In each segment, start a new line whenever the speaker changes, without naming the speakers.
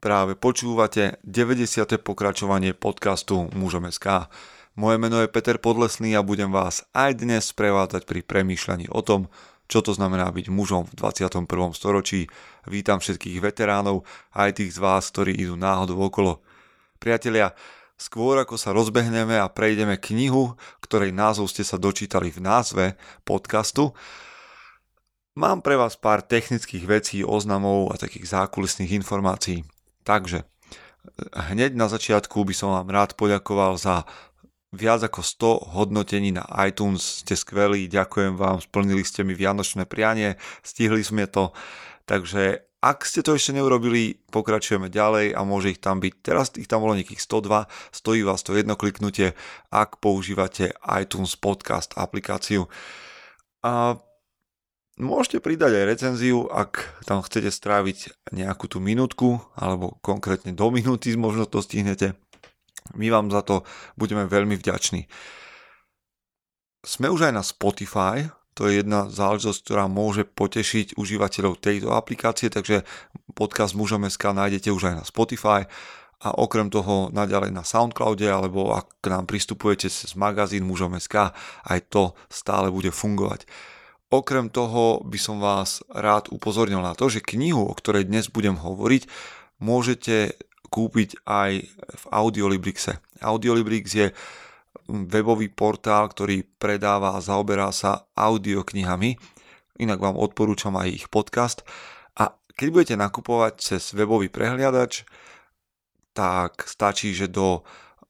Práve počúvate 90. pokračovanie podcastu Mužom.sk. Moje meno je Peter Podlesný a budem vás aj dnes prevádzať pri premýšľaní o tom, čo to znamená byť mužom v 21. storočí. Vítam všetkých veteránov, aj tých z vás, ktorí idú náhodou okolo. Priatelia, skôr ako sa rozbehneme a prejdeme knihu, ktorej názov ste sa dočítali v názve podcastu, mám pre vás pár technických vecí, oznamov a takých zákulisných informácií. Takže hneď na začiatku by som vám rád poďakoval za viac ako 100 hodnotení na iTunes. Ste skvelí, ďakujem vám, splnili ste mi vianočné prianie, stihli sme to. Takže ak ste to ešte neurobili, pokračujeme ďalej a môže ich tam byť. Teraz ich tam bolo nejakých 102, stojí vás to jedno kliknutie, ak používate iTunes Podcast aplikáciu. A Môžete pridať aj recenziu, ak tam chcete stráviť nejakú tú minútku, alebo konkrétne do minúty možno to stihnete. My vám za to budeme veľmi vďační. Sme už aj na Spotify, to je jedna záležitosť, ktorá môže potešiť užívateľov tejto aplikácie, takže podcast mužom.sk nájdete už aj na Spotify a okrem toho naďalej na Soundcloude alebo ak k nám pristupujete cez magazín mužom.sk, aj to stále bude fungovať. Okrem toho by som vás rád upozornil na to, že knihu, o ktorej dnes budem hovoriť, môžete kúpiť aj v Audiolibrixe. Audiolibrix je webový portál, ktorý predáva a zaoberá sa audioknihami. Inak vám odporúčam aj ich podcast. A keď budete nakupovať cez webový prehliadač, tak stačí, že do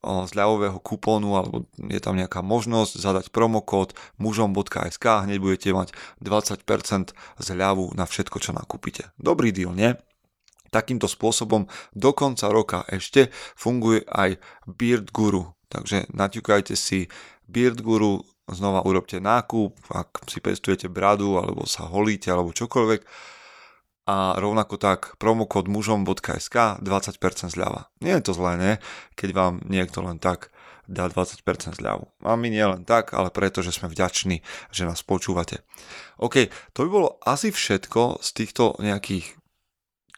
zľavového kupónu alebo je tam nejaká možnosť zadať promokód mužom.sk hneď budete mať 20% zľavu na všetko, čo nakúpite. Dobrý deal, nie? Takýmto spôsobom do konca roka ešte funguje aj Beard Guru. Takže naťukajte si Beard Guru, znova urobte nákup, ak si pestujete bradu alebo sa holíte alebo čokoľvek a rovnako tak promokód mužom.sk 20% zľava. Nie je to zlé, ne? Keď vám niekto len tak dá 20% zľavu. A my nie len tak, ale preto, že sme vďační, že nás počúvate. OK, to by bolo asi všetko z týchto nejakých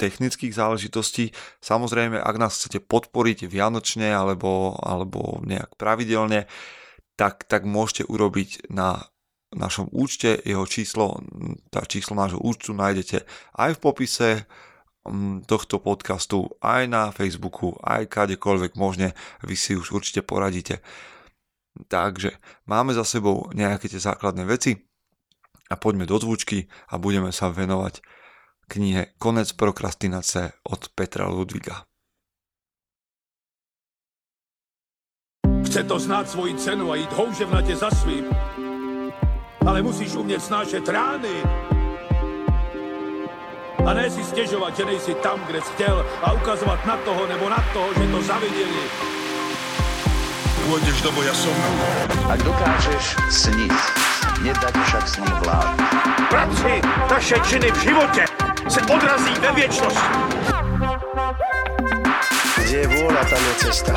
technických záležitostí. Samozrejme, ak nás chcete podporiť vianočne alebo, alebo nejak pravidelne, tak, tak môžete urobiť na našom účte, jeho číslo, tá číslo nášho účtu nájdete aj v popise mm, tohto podcastu, aj na Facebooku, aj kadekoľvek možne, vy si už určite poradíte. Takže máme za sebou nejaké tie základné veci a poďme do zvučky a budeme sa venovať knihe Konec prokrastinace od Petra Ludviga.
Chce to znáť svoji cenu a ísť houževnate za svým ale musíš umět snášet rány. A ne si stěžovat, že nejsi tam, kde jsi chtěl a ukazovat na toho nebo na toho, že to zaviděli.
Pôjdeš do boja som.
Ak dokážeš sniť, nedať však sním vlád.
Práci, taše činy v životě se odrazí ve věčnosti.
Kde je vôľa, tam je cesta.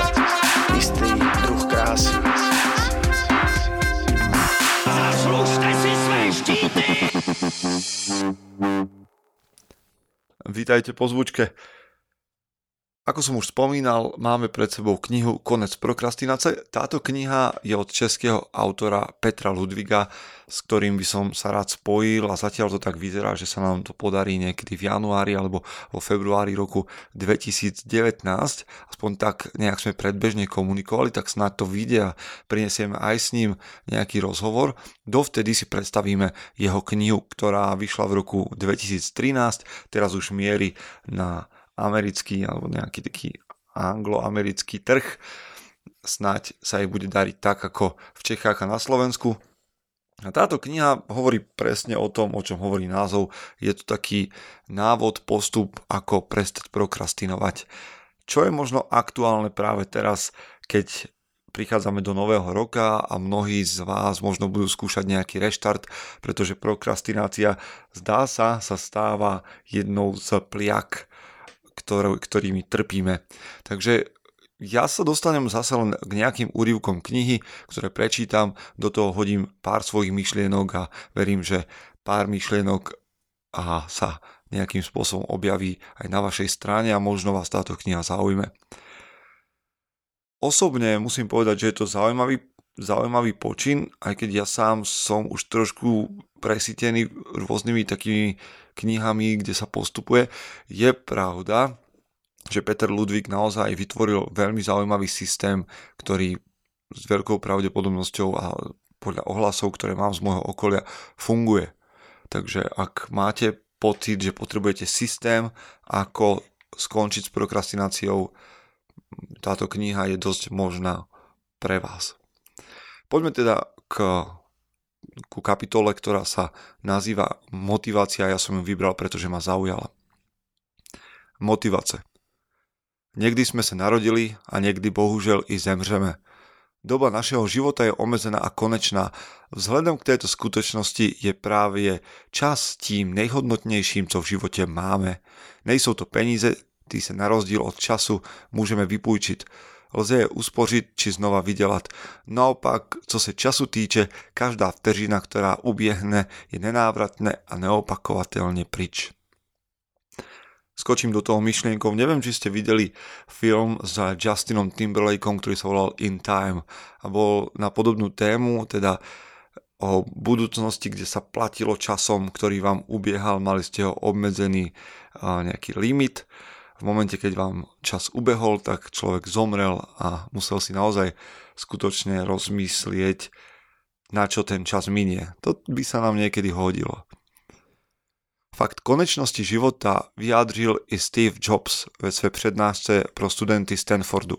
Istý druh krásy.
Vítajte po zvučke. Ako som už spomínal, máme pred sebou knihu Konec prokrastinace. Táto kniha je od českého autora Petra Ludviga, s ktorým by som sa rád spojil a zatiaľ to tak vyzerá, že sa nám to podarí niekedy v januári alebo vo februári roku 2019. Aspoň tak nejak sme predbežne komunikovali, tak snáď to vyjde a prinesieme aj s ním nejaký rozhovor. Dovtedy si predstavíme jeho knihu, ktorá vyšla v roku 2013, teraz už mierí na americký alebo nejaký taký angloamerický trh. Snaď sa jej bude dariť tak ako v Čechách a na Slovensku. A táto kniha hovorí presne o tom, o čom hovorí názov. Je to taký návod, postup, ako prestať prokrastinovať. Čo je možno aktuálne práve teraz, keď prichádzame do nového roka a mnohí z vás možno budú skúšať nejaký reštart, pretože prokrastinácia zdá sa, sa stáva jednou z pliak ktorý, ktorými trpíme. Takže ja sa dostanem zase len k nejakým úrivkom knihy, ktoré prečítam, do toho hodím pár svojich myšlienok a verím, že pár myšlienok a sa nejakým spôsobom objaví aj na vašej strane a možno vás táto kniha zaujme. Osobne musím povedať, že je to zaujímavý, zaujímavý počin, aj keď ja sám som už trošku presítený rôznymi takými knihami, kde sa postupuje. Je pravda, že Peter Ludvík naozaj vytvoril veľmi zaujímavý systém, ktorý s veľkou pravdepodobnosťou a podľa ohlasov, ktoré mám z môjho okolia, funguje. Takže ak máte pocit, že potrebujete systém, ako skončiť s prokrastináciou, táto kniha je dosť možná pre vás. Poďme teda k, ku kapitole, ktorá sa nazýva Motivácia. Ja som ju vybral, pretože ma zaujala. Motivace. Niekdy sme sa narodili a niekdy bohužiaľ i zemřeme. Doba našeho života je omezená a konečná. Vzhľadom k tejto skutočnosti je práve čas tým nejhodnotnejším, co v živote máme. Nejsou to peníze, ty sa na rozdiel od času môžeme vypújčiť. Lze je uspořiť či znova vydelať. Naopak, co se času týče, každá vteřina, ktorá ubiehne, je nenávratné a neopakovateľne prič. Skočím do toho myšlienkou, neviem, či ste videli film s Justinom Timberlakeom, ktorý sa volal In Time a bol na podobnú tému, teda o budúcnosti, kde sa platilo časom, ktorý vám ubiehal, mali ste ho obmedzený nejaký limit v momente, keď vám čas ubehol, tak človek zomrel a musel si naozaj skutočne rozmyslieť, na čo ten čas minie. To by sa nám niekedy hodilo. Fakt konečnosti života vyjádřil i Steve Jobs ve své přednášce pro studenty Stanfordu.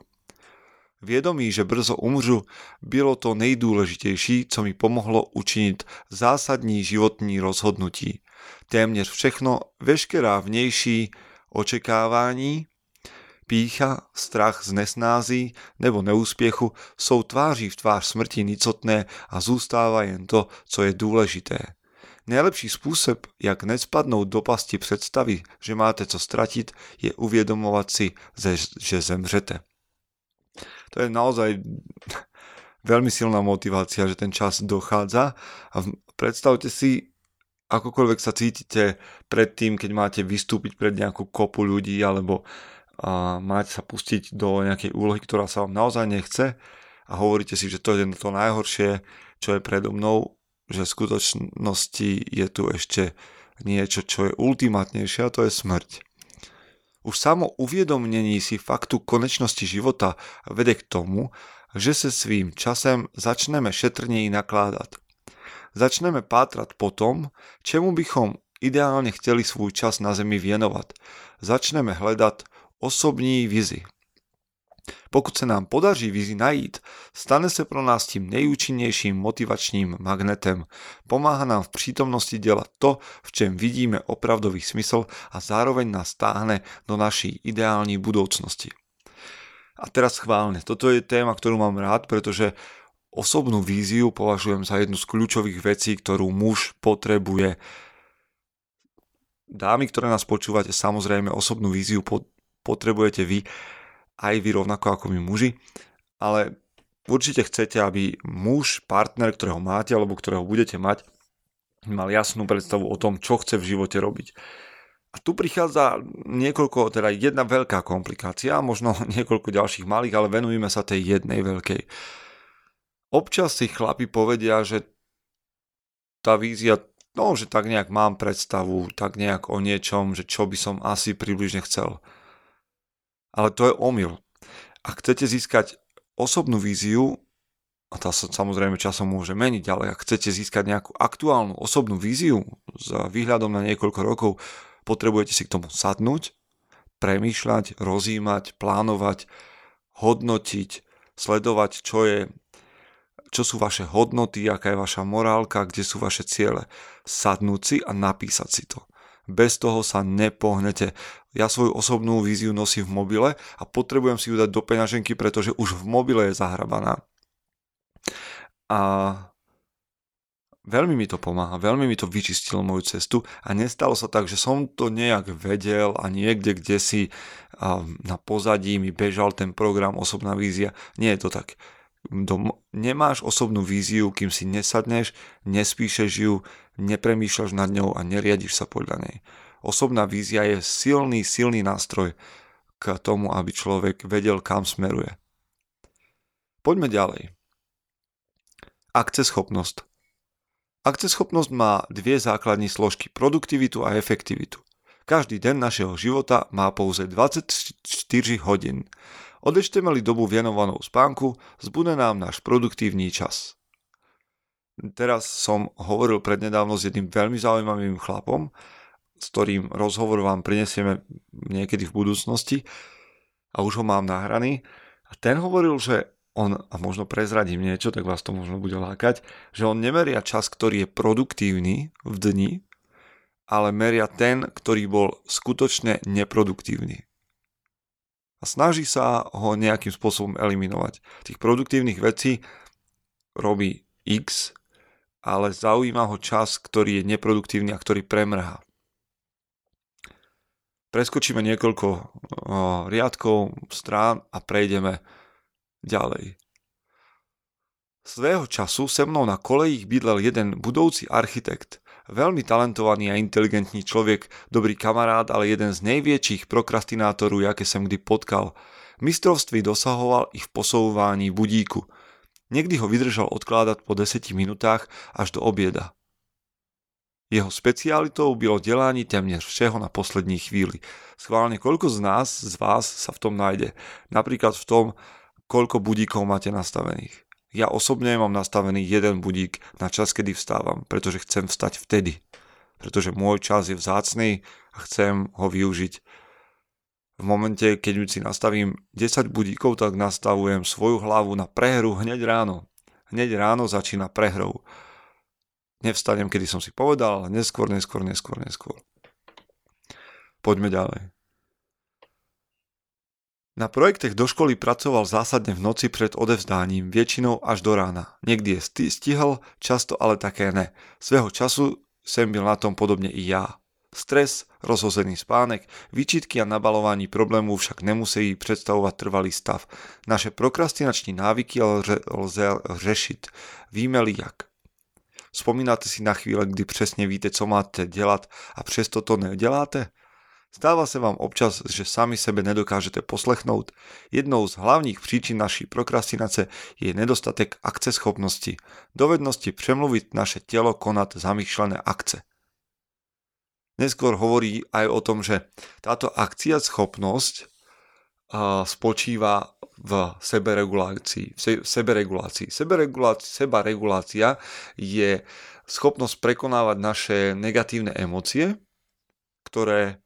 Vědomí, že brzo umřu, bylo to nejdůležitější, co mi pomohlo učinit zásadní životní rozhodnutí. Téměř všechno, veškerá vnější očekávání, pícha, strach z nesnází nebo neúspěchu jsou tváří v tvář smrti nicotné a zůstává jen to, co je důležité. Nejlepší způsob, jak nespadnout do pasti představy, že máte co stratit, je uvědomovat si, že zemřete. To je naozaj veľmi silná motivácia, že ten čas dochádza a predstavte si, akokoľvek sa cítite pred tým, keď máte vystúpiť pred nejakú kopu ľudí alebo a máte sa pustiť do nejakej úlohy, ktorá sa vám naozaj nechce a hovoríte si, že to je to najhoršie, čo je predo mnou, že v skutočnosti je tu ešte niečo, čo je ultimátnejšie a to je smrť. Už samo uviedomnení si faktu konečnosti života vede k tomu, že se svým časem začneme šetrněji nakládat. Začneme pátrať po tom, čemu bychom ideálne chceli svůj čas na Zemi věnovat. Začneme hledat osobní vizi. Pokud se nám podaří vizi najít, stane se pro nás tím nejúčinnejším motivačním magnetem. Pomáha nám v přítomnosti dělat to, v čem vidíme opravdový smysl a zároveň nás stáhne do naší ideální budoucnosti. A teraz schválne, toto je téma, ktorú mám rád, pretože osobnú víziu považujem za jednu z kľúčových vecí, ktorú muž potrebuje. Dámy, ktoré nás počúvate, samozrejme osobnú víziu potrebujete vy, aj vy rovnako ako my muži, ale určite chcete, aby muž, partner, ktorého máte alebo ktorého budete mať, mal jasnú predstavu o tom, čo chce v živote robiť. A tu prichádza niekoľko, teda jedna veľká komplikácia, možno niekoľko ďalších malých, ale venujeme sa tej jednej veľkej občas si chlapi povedia, že tá vízia, no, že tak nejak mám predstavu, tak nejak o niečom, že čo by som asi približne chcel. Ale to je omyl. Ak chcete získať osobnú víziu, a tá sa samozrejme časom môže meniť, ale ak chcete získať nejakú aktuálnu osobnú víziu s výhľadom na niekoľko rokov, potrebujete si k tomu sadnúť, premýšľať, rozímať, plánovať, hodnotiť, sledovať, čo je čo sú vaše hodnoty, aká je vaša morálka, kde sú vaše ciele. Sadnúť si a napísať si to. Bez toho sa nepohnete. Ja svoju osobnú víziu nosím v mobile a potrebujem si ju dať do peňaženky, pretože už v mobile je zahrabaná. A veľmi mi to pomáha, veľmi mi to vyčistilo moju cestu a nestalo sa tak, že som to nejak vedel a niekde, kde si na pozadí mi bežal ten program Osobná vízia. Nie je to tak do, nemáš osobnú víziu, kým si nesadneš, nespíšeš ju, nepremýšľaš nad ňou a neriadiš sa podľa nej. Osobná vízia je silný, silný nástroj k tomu, aby človek vedel, kam smeruje. Poďme ďalej. Akceschopnosť. Akceschopnosť má dve základní složky, produktivitu a efektivitu. Každý den našeho života má pouze 24 hodín. Odešteme-li dobu venovanou spánku, zbude nám náš produktívny čas. Teraz som hovoril prednedávno s jedným veľmi zaujímavým chlapom, s ktorým rozhovor vám prinesieme niekedy v budúcnosti a už ho mám nahraný. A ten hovoril, že on, a možno prezradím niečo, tak vás to možno bude lákať, že on nemeria čas, ktorý je produktívny v dni, ale meria ten, ktorý bol skutočne neproduktívny. A snaží sa ho nejakým spôsobom eliminovať. Tých produktívnych vecí robí X, ale zaujíma ho čas, ktorý je neproduktívny a ktorý premrhá. Preskočíme niekoľko riadkov, strán a prejdeme ďalej. Svého času se mnou na kolejích bydlel jeden budoucí architekt, veľmi talentovaný a inteligentní človek, dobrý kamarád, ale jeden z největších prokrastinátorů, jaké som kdy potkal. Mistrovství dosahoval i v posouvání budíku. Niekdy ho vydržal odkládať po 10 minutách až do obieda. Jeho specialitou bylo delání téměř všeho na poslední chvíli. Schválne, koľko z nás, z vás sa v tom nájde? Napríklad v tom, koľko budíkov máte nastavených. Ja osobne mám nastavený jeden budík na čas, kedy vstávam, pretože chcem vstať vtedy. Pretože môj čas je vzácný a chcem ho využiť. V momente, keď si nastavím 10 budíkov, tak nastavujem svoju hlavu na prehru hneď ráno. Hneď ráno začína prehrou nevstanem, kedy som si povedal, ale neskôr, neskôr, neskôr, neskôr. Poďme ďalej. Na projektech do školy pracoval zásadne v noci pred odevzdáním, väčšinou až do rána. Niekdy je stihol, často ale také ne. Svého času sem byl na tom podobne i ja. Stres, rozhozený spánek, výčitky a nabalování problémů však nemusí predstavovať trvalý stav. Naše prokrastinační návyky lze, řešiť. Víme-li jak. Spomínáte si na chvíle, kdy přesně víte, co máte dělat a přesto to neděláte? Stáva sa vám občas, že sami sebe nedokážete poslechnout? Jednou z hlavních příčin naší prokrastinace je nedostatek akceschopnosti, dovednosti přemluviť naše telo konať zamýšľané akce. Neskôr hovorí aj o tom, že táto akcia schopnosť spočíva v seberegulácii. V seberegulácii. Sebaregulácia je schopnosť prekonávať naše negatívne emócie, ktoré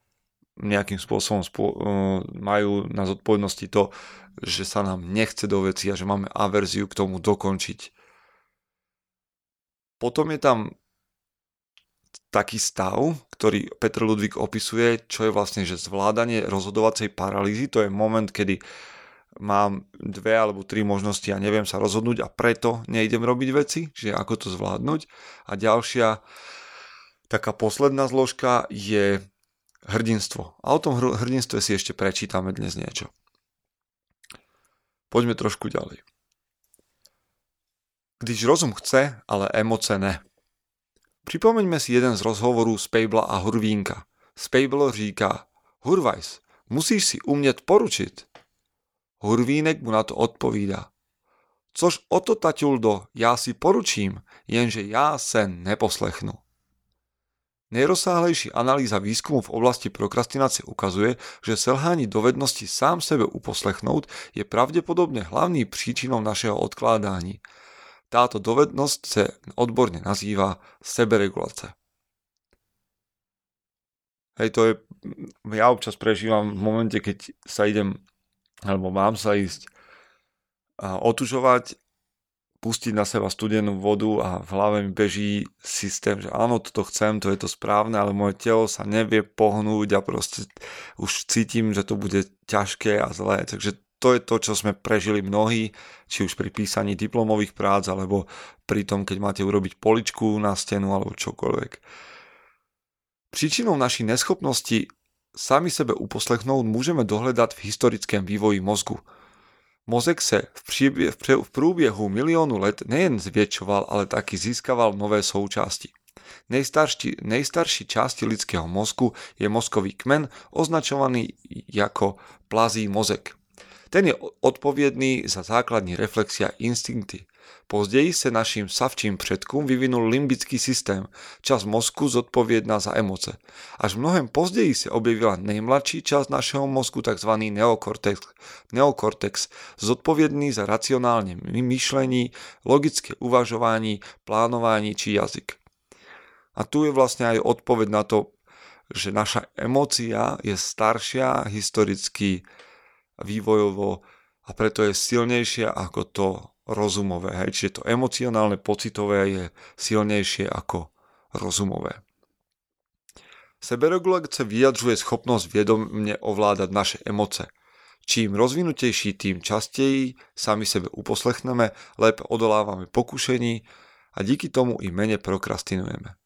nejakým spôsobom spo- e, majú na zodpovednosti to, že sa nám nechce do veci a že máme averziu k tomu dokončiť. Potom je tam taký stav, ktorý Petr Ludvík opisuje, čo je vlastne, že zvládanie rozhodovacej paralýzy, to je moment, kedy mám dve alebo tri možnosti a neviem sa rozhodnúť a preto nejdem robiť veci, že ako to zvládnuť. A ďalšia taká posledná zložka je hrdinstvo. A o tom hrdinstve si ešte prečítame dnes niečo. Poďme trošku ďalej. Když rozum chce, ale emoce ne. Připomeňme si jeden z rozhovorů Spejbla a Hurvínka. Spejbl říká, Hurvajs, musíš si umět poručit. Hurvínek mu na to odpovídá. Což o to taťuldo, já si poručím, jenže já se neposlechnu. Nejrozsáhlejší analýza výskumu v oblasti prokrastinace ukazuje, že selhání dovednosti sám sebe uposlechnout je pravdepodobne hlavní příčinou našeho odkládání – táto dovednosť sa odborne nazýva seberegulace. Hej, to je, ja občas prežívam v momente, keď sa idem, alebo mám sa ísť otužovať, pustiť na seba studenú vodu a v hlave mi beží systém, že áno, toto chcem, to je to správne, ale moje telo sa nevie pohnúť a proste už cítim, že to bude ťažké a zlé, takže to je to, čo sme prežili mnohí, či už pri písaní diplomových prác, alebo pri tom, keď máte urobiť poličku na stenu, alebo čokoľvek. Príčinou našej neschopnosti sami sebe uposlechnúť môžeme dohľadať v historickém vývoji mozgu. Mozek sa v, príbie, v průběhu miliónu let nejen zväčšoval, ale taky získaval nové součásti. Nejstarší, nejstarší časti lidského mozku je mozkový kmen označovaný ako plazí mozek. Ten je odpovědný za základní reflexia a instinkty. Později se našim savčím předkům vyvinul limbický systém, čas mozku zodpovědná za emoce. Až mnohem později se objevila nejmladší část našeho mozku, takzvaný neokortex, neokortex zodpovědný za racionálne myšlení, logické uvažování, plánování či jazyk. A tu je vlastne aj odpoveď na to, že naša emócia je staršia historicky vývojovo a preto je silnejšia ako to rozumové. Hej. Čiže to emocionálne, pocitové je silnejšie ako rozumové. Seberegulácia vyjadřuje schopnosť viedomne ovládať naše emoce. Čím rozvinutejší, tým častej sami sebe uposlechneme, lépe odolávame pokušení a díky tomu i menej prokrastinujeme.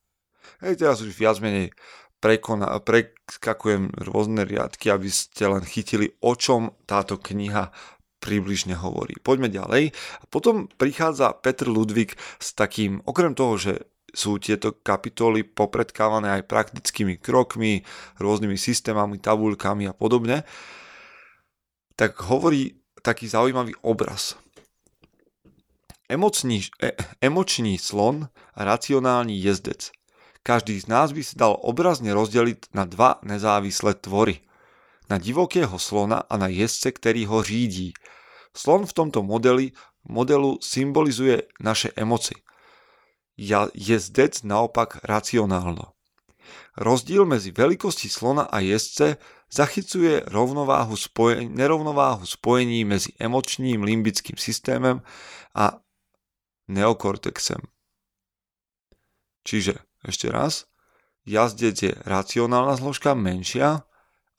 Hej, teraz už viac menej prekona, preskakujem rôzne riadky, aby ste len chytili, o čom táto kniha približne hovorí. Poďme ďalej. Potom prichádza Petr Ludvík s takým, okrem toho, že sú tieto kapitoly popredkávané aj praktickými krokmi, rôznymi systémami, tabulkami a podobne, tak hovorí taký zaujímavý obraz. Emocný, e, emočný slon a racionálny jezdec – každý z nás by si dal obrazne rozdeliť na dva nezávislé tvory. Na divokého slona a na jezdce, ktorý ho řídí. Slon v tomto modeli, modelu symbolizuje naše emoci. Ja, jezdec naopak racionálno. Rozdiel medzi veľkosti slona a jezdce zachycuje rovnováhu spoje, nerovnováhu spojení medzi emočným limbickým systémem a neokortexem. Čiže ešte raz. Jazdec je racionálna zložka menšia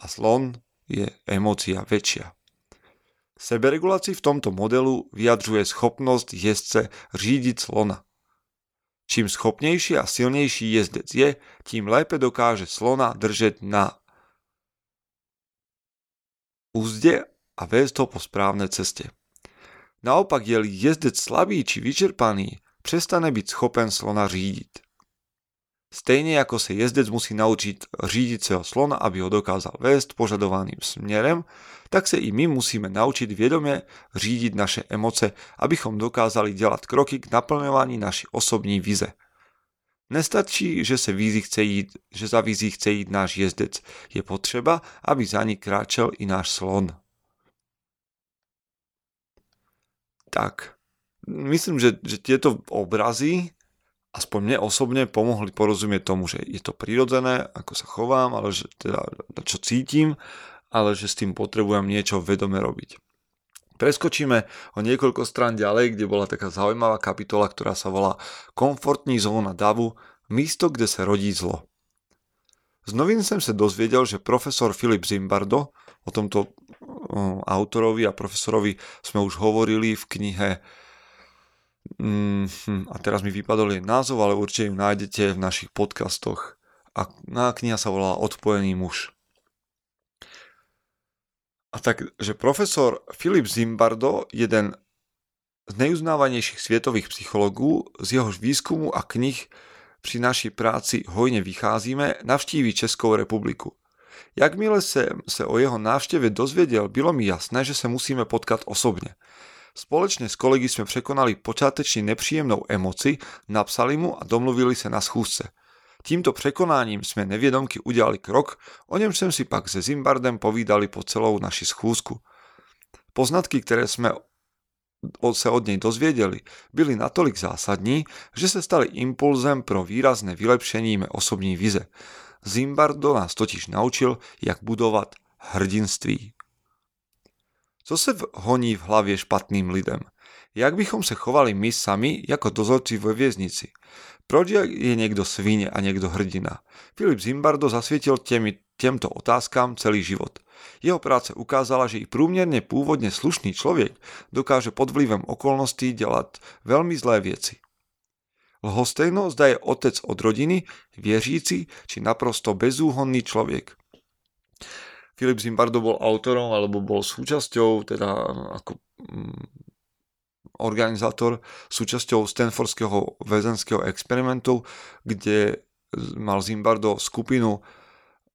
a slon je emócia väčšia. Seberegulácii v tomto modelu vyjadřuje schopnosť jezdce řídiť slona. Čím schopnejší a silnejší jezdec je, tím lépe dokáže slona držet na úzde a viesť ho po správnej ceste. Naopak, je jezdec slabý či vyčerpaný, přestane byť schopen slona řídiť. Stejne ako sa jezdec musí naučiť řídiť svojho slona, aby ho dokázal viesť požadovaným smerem, tak sa i my musíme naučiť viedome řídiť naše emoce, abychom dokázali delať kroky k naplňovaní našej osobní vize. Nestačí, že, sa vízi chce ísť, že za vízi chce ísť náš jezdec. Je potreba, aby za ní kráčel i náš slon. Tak, myslím, že, že tieto obrazy aspoň mne osobne pomohli porozumieť tomu, že je to prirodzené, ako sa chovám, ale že teda čo cítim, ale že s tým potrebujem niečo vedome robiť. Preskočíme o niekoľko strán ďalej, kde bola taká zaujímavá kapitola, ktorá sa volá Komfortní zóna davu, místo, kde sa rodí zlo. Z novín som sa dozvedel, že profesor Filip Zimbardo, o tomto autorovi a profesorovi sme už hovorili v knihe a teraz mi vypadol jej názov, ale určite ju nájdete v našich podcastoch. A kniha sa volá Odpojený muž. A tak, že profesor Filip Zimbardo, jeden z nejuznávanejších svietových psychologů, z jehož výskumu a knih pri našej práci hojne vycházíme, navštíví Českou republiku. Jakmile se, se o jeho návšteve dozvedel, bylo mi jasné, že se musíme potkat osobne. Společne s kolegy sme překonali počátečne nepříjemnou emoci, napsali mu a domluvili sa na schúzce. Tímto překonáním sme neviedomky udiali krok, o ňom sme si pak se Zimbardem povídali po celou naši schúzku. Poznatky, ktoré sme sa od nej dozviedeli, byli natolik zásadní, že sa stali impulzem pro výrazné vylepšení me osobní vize. Zimbardo nás totiž naučil, jak budovať hrdinství. Co se honí v hlavě špatným lidem? Jak bychom se chovali my sami jako dozorci ve věznici? Proč je někdo svíne a někdo hrdina? Filip Zimbardo zasvietil těmi, těmto otázkám celý život. Jeho práce ukázala, že i průměrne původne slušný človek dokáže pod vlivem okolností delať veľmi zlé veci. Lhostejno zda otec od rodiny, vieříci či naprosto bezúhonný človek. Filip Zimbardo bol autorom alebo bol súčasťou teda ako mm, organizátor, súčasťou Stanfordského väzenského experimentu, kde mal Zimbardo skupinu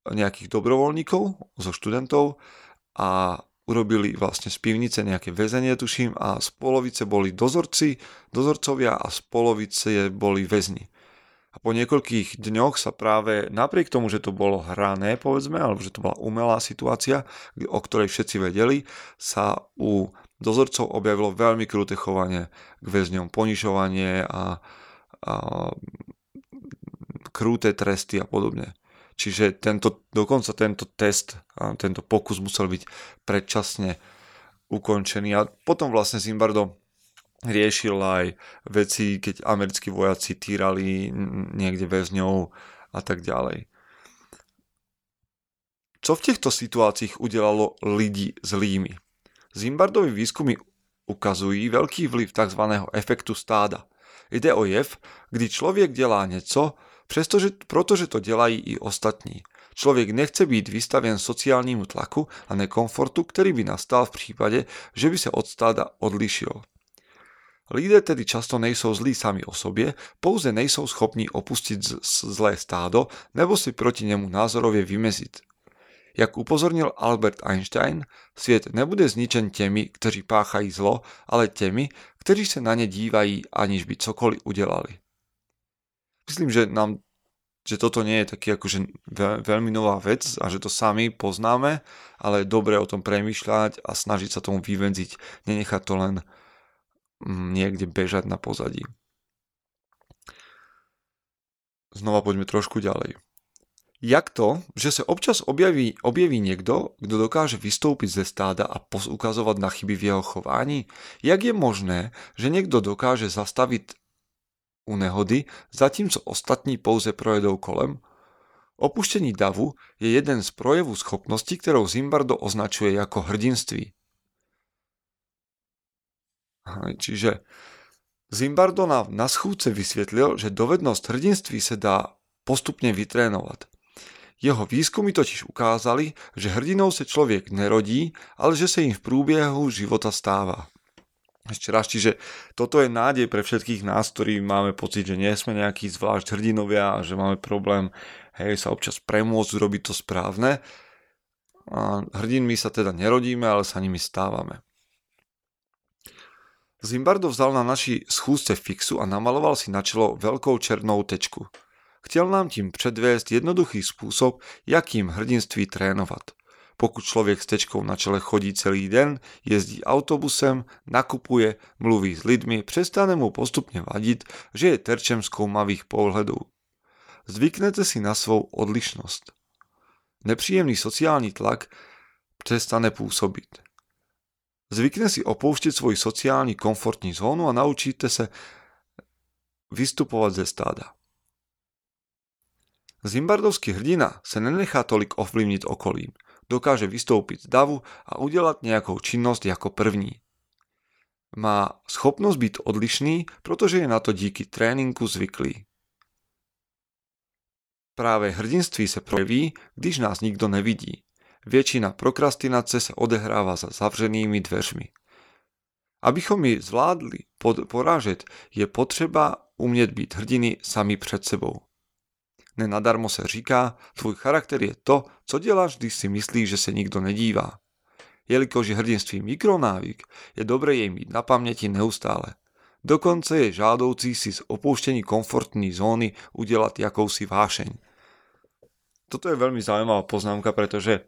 nejakých dobrovoľníkov zo študentov a urobili vlastne z pivnice nejaké väzenie, tuším, a z polovice boli dozorci, dozorcovia a z polovice boli väzni. Po niekoľkých dňoch sa práve napriek tomu, že to bolo hrané, povedzme, alebo že to bola umelá situácia, o ktorej všetci vedeli, sa u dozorcov objavilo veľmi kruté chovanie k väzňom, ponižovanie a, a krúte tresty a podobne. Čiže tento, dokonca tento test, tento pokus musel byť predčasne ukončený a potom vlastne Zimbardo riešil aj veci, keď americkí vojaci týrali niekde väzňov a tak ďalej. Co v týchto situáciách udelalo lidi zlými? Zimbardovi výskumy ukazují veľký vliv tzv. efektu stáda. Jde o jev, kdy člověk dělá něco, přestože, protože to dělají i ostatní. Člověk nechce být vystaven sociálnímu tlaku a nekomfortu, který by nastal v případě, že by se od stáda odlišil. Lidé tedy často nejsou zlí sami o sobě, pouze nejsou schopní opustit zlé stádo nebo si proti němu názorově vymezit. Jak upozornil Albert Einstein, svět nebude zničen těmi, kteří páchají zlo, ale těmi, kteří se na ně dívají, aniž by cokoliv udělali. Myslím, že nám že toto nie je taký akože veľmi nová vec a že to sami poznáme, ale je dobré o tom premýšľať a snažiť sa tomu vyvenziť, nenechať to len niekde bežať na pozadí. Znova poďme trošku ďalej. Jak to, že se občas objaví, objeví někdo, kdo dokáže vystoupit ze stáda a ukazovat na chyby v jeho chování? Jak je možné, že někdo dokáže zastavit u nehody, zatímco ostatní pouze projedou kolem? Opuštění davu je jeden z projevů schopnosti, kterou Zimbardo označuje jako hrdinství. Čiže Zimbardo nám na schůdce vysvětlil, že dovednost hrdinství se dá postupně vytrénovat. Jeho výskumy totiž ukázali, že hrdinou se člověk nerodí, ale že se jim v průběhu života stává. Ešte raz, čiže toto je nádej pre všetkých nás, ktorí máme pocit, že nie sme nejakí zvlášť hrdinovia a že máme problém hej, sa občas premôcť urobiť to správne. A hrdinmi sa teda nerodíme, ale sa nimi stávame. Zimbardo vzal na naší schůzce fixu a namaloval si na čelo veľkou černou tečku. Chtěl nám tím předvést jednoduchý způsob, jakým hrdinství trénovat. Pokud člověk s tečkou na čele chodí celý den, jezdí autobusem, nakupuje, mluví s lidmi, přestane mu postupně vadit, že je terčem zkoumavých pohledů. Zvyknete si na svou odlišnost. Nepříjemný sociální tlak přestane působit. Zvykne si opouštět svoji sociální komfortní zónu a naučíte se vystupovat ze stáda. Zimbardovský hrdina se nenechá tolik ovlivniť okolím. Dokáže vystoupiť z davu a udělat nějakou činnost jako první. Má schopnost být odlišný, protože je na to díky tréninku zvyklý. Práve hrdinství se projeví, když nás nikdo nevidí. Většina prokrastinace se odehráva za zavřenými dveřmi. Abychom ji zvládli porážet, je potřeba umět být hrdiny sami před sebou. Nenadarmo se říká, tvůj charakter je to, co děláš, když si myslíš, že se nikdo nedívá. Jelikož je hrdinství mikronávyk, je dobré jej mít na paměti neustále. Dokonce je žádoucí si z opouštění komfortní zóny udělat jakousi vášeň. Toto je veľmi zaujímavá poznámka, pretože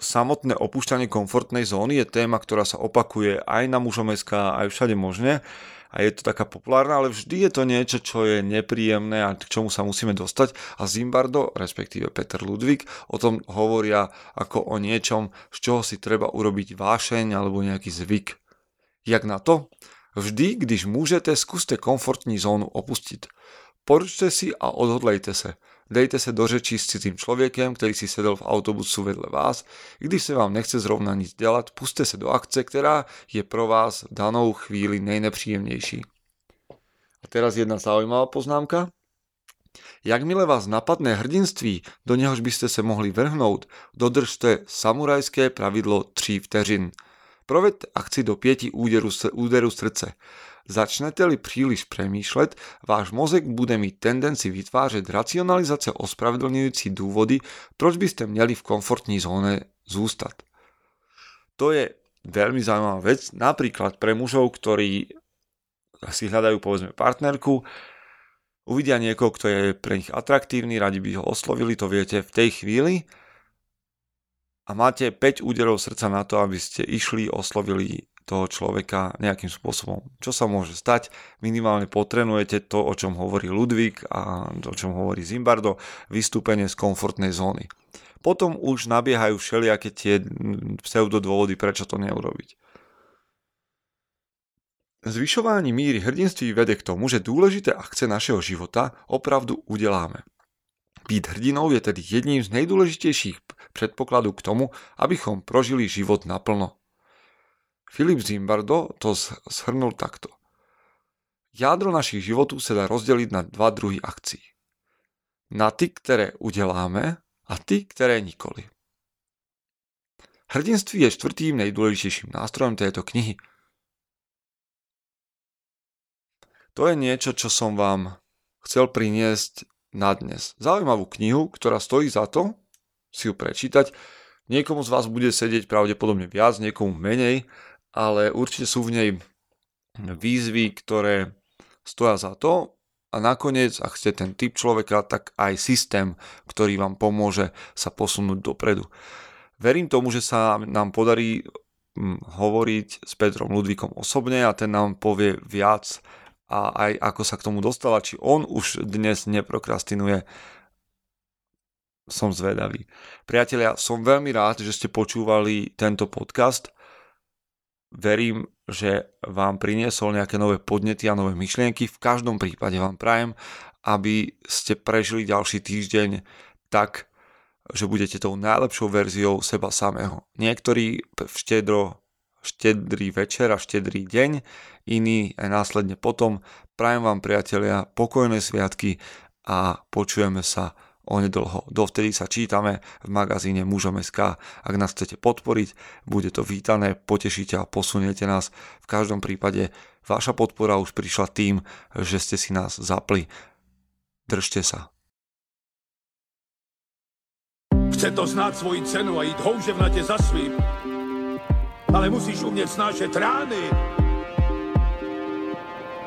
samotné opúšťanie komfortnej zóny je téma, ktorá sa opakuje aj na mužom.sk, aj všade možne a je to taká populárna, ale vždy je to niečo, čo je nepríjemné a k čomu sa musíme dostať a Zimbardo, respektíve Peter Ludvík, o tom hovoria ako o niečom, z čoho si treba urobiť vášeň alebo nejaký zvyk. Jak na to? Vždy, když můžete, zkuste komfortní zónu opustit. Poručte si a odhodlejte se. Dejte se do řeči s cizím člověkem, který si sedl v autobusu vedle vás. I když se vám nechce zrovna nic dělat, puste se do akce, která je pro vás v danou chvíli nejnepříjemnější. A teraz jedna zaujímavá poznámka. Jakmile vás napadne hrdinství, do něhož byste se mohli vrhnout, dodržte samurajské pravidlo 3 vteřin. Proved akci do pieti úderu, úderu srdce. Začnete-li príliš premýšľať, váš mozek bude mít tendenci vytvářať racionalizácie ospravedlňujúci dôvody, proč by ste mali v komfortní zóne zústať. To je veľmi zaujímavá vec, napríklad pre mužov, ktorí si hľadajú povedzme partnerku, uvidia niekoho, kto je pre nich atraktívny, radi by ho oslovili, to viete v tej chvíli a máte 5 úderov srdca na to, aby ste išli, oslovili toho človeka nejakým spôsobom. Čo sa môže stať? Minimálne potrenujete to, o čom hovorí Ludvík a o čom hovorí Zimbardo, vystúpenie z komfortnej zóny. Potom už nabiehajú všelijaké tie pseudodôvody, prečo to neurobiť. Zvyšování míry hrdinství vede k tomu, že dôležité akce našeho života opravdu udeláme. Být hrdinou je tedy jedním z nejdôležitejších predpokladů k tomu, abychom prožili život naplno. Filip Zimbardo to shrnul takto. Jádro našich životů se dá rozdeliť na dva druhy akcií. Na ty, ktoré udeláme a ty, ktoré nikoli. Hrdinství je čtvrtým nejdôležitejším nástrojom tejto knihy. To je niečo, čo som vám chcel priniesť na dnes. Zaujímavú knihu, ktorá stojí za to si ju prečítať. Niekomu z vás bude sedieť pravdepodobne viac, niekomu menej, ale určite sú v nej výzvy, ktoré stoja za to a nakoniec, ak ste ten typ človeka, tak aj systém, ktorý vám pomôže sa posunúť dopredu. Verím tomu, že sa nám podarí hm, hovoriť s Petrom Ludvíkom osobne a ten nám povie viac a aj ako sa k tomu dostala, či on už dnes neprokrastinuje som zvedavý. Priatelia, som veľmi rád, že ste počúvali tento podcast verím, že vám priniesol nejaké nové podnety a nové myšlienky. V každom prípade vám prajem, aby ste prežili ďalší týždeň tak, že budete tou najlepšou verziou seba samého. Niektorí v štedro, štedrý večer a štedrý deň, iní aj následne potom. Prajem vám priatelia pokojné sviatky a počujeme sa onedlho. Dovtedy sa čítame v magazíne Mužom.sk. Ak nás chcete podporiť, bude to vítané, potešíte a posuniete nás. V každom prípade vaša podpora už prišla tým, že ste si nás zapli. Držte sa.
Chce to znáť svoji cenu a ísť houževnate za svým. Ale musíš umieť snášať rány